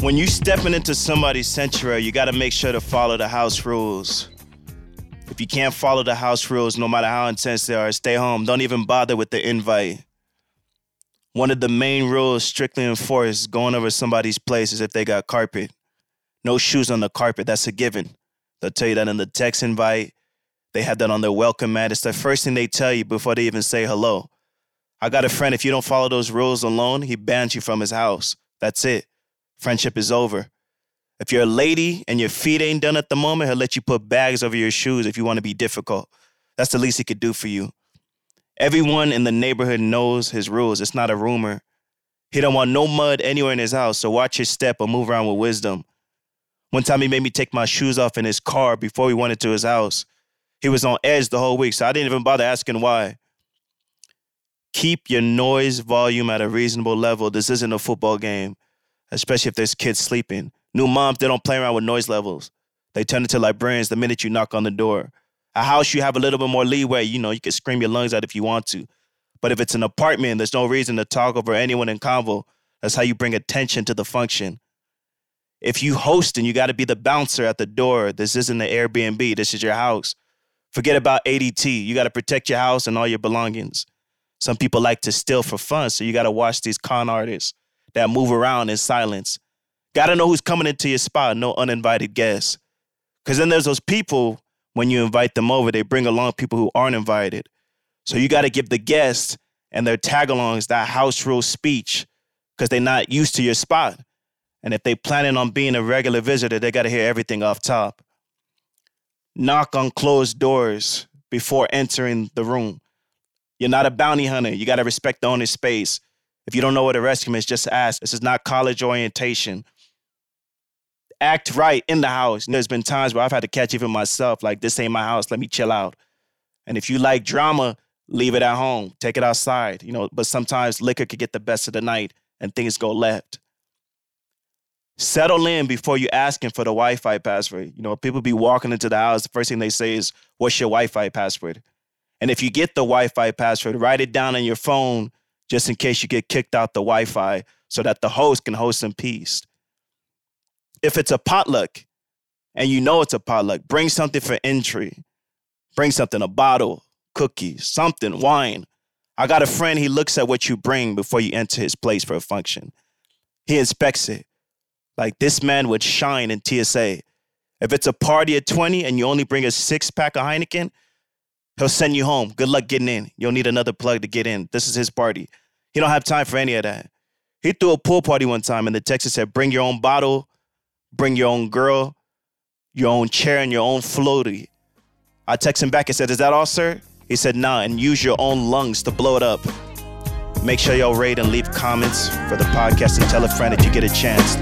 when you stepping into somebody's sanctuary, you got to make sure to follow the house rules. If you can't follow the house rules, no matter how intense they are, stay home. Don't even bother with the invite. One of the main rules strictly enforced going over somebody's place is if they got carpet. No shoes on the carpet, that's a given. They'll tell you that in the text invite. They have that on their welcome mat. It's the first thing they tell you before they even say hello. I got a friend, if you don't follow those rules alone, he bans you from his house. That's it. Friendship is over. If you're a lady and your feet ain't done at the moment, he'll let you put bags over your shoes if you want to be difficult. That's the least he could do for you. Everyone in the neighborhood knows his rules. It's not a rumor. He don't want no mud anywhere in his house, so watch your step or move around with wisdom. One time he made me take my shoes off in his car before we went into his house. He was on edge the whole week, so I didn't even bother asking why. Keep your noise volume at a reasonable level. This isn't a football game, especially if there's kids sleeping. New moms, they don't play around with noise levels. They turn into librarians the minute you knock on the door. A house, you have a little bit more leeway. You know, you can scream your lungs out if you want to. But if it's an apartment, there's no reason to talk over anyone in convo. That's how you bring attention to the function. If you host and you got to be the bouncer at the door, this isn't the Airbnb. This is your house. Forget about ADT. You got to protect your house and all your belongings. Some people like to steal for fun, so you got to watch these con artists that move around in silence Gotta know who's coming into your spot, no uninvited guests. Because then there's those people, when you invite them over, they bring along people who aren't invited. So you gotta give the guests and their tag alongs that house rule speech because they're not used to your spot. And if they planning on being a regular visitor, they gotta hear everything off top. Knock on closed doors before entering the room. You're not a bounty hunter. You gotta respect the owner's space. If you don't know what a rescue is, just ask. This is not college orientation act right in the house. And there's been times where I've had to catch even myself, like, this ain't my house, let me chill out. And if you like drama, leave it at home, take it outside, you know. But sometimes liquor could get the best of the night and things go left. Settle in before you asking for the Wi-Fi password. You know, people be walking into the house, the first thing they say is, What's your Wi-Fi password? And if you get the Wi-Fi password, write it down on your phone just in case you get kicked out the Wi-Fi so that the host can host in peace if it's a potluck and you know it's a potluck, bring something for entry. Bring something, a bottle, cookies, something, wine. I got a friend, he looks at what you bring before you enter his place for a function. He inspects it. Like this man would shine in TSA. If it's a party at 20 and you only bring a six pack of Heineken, he'll send you home. Good luck getting in. You'll need another plug to get in. This is his party. He don't have time for any of that. He threw a pool party one time and the Texas said, bring your own bottle, bring your own girl, your own chair, and your own floaty. I text him back and said, Is that all, sir? He said, Nah, and use your own lungs to blow it up. Make sure y'all rate and leave comments for the podcast and tell a friend if you get a chance.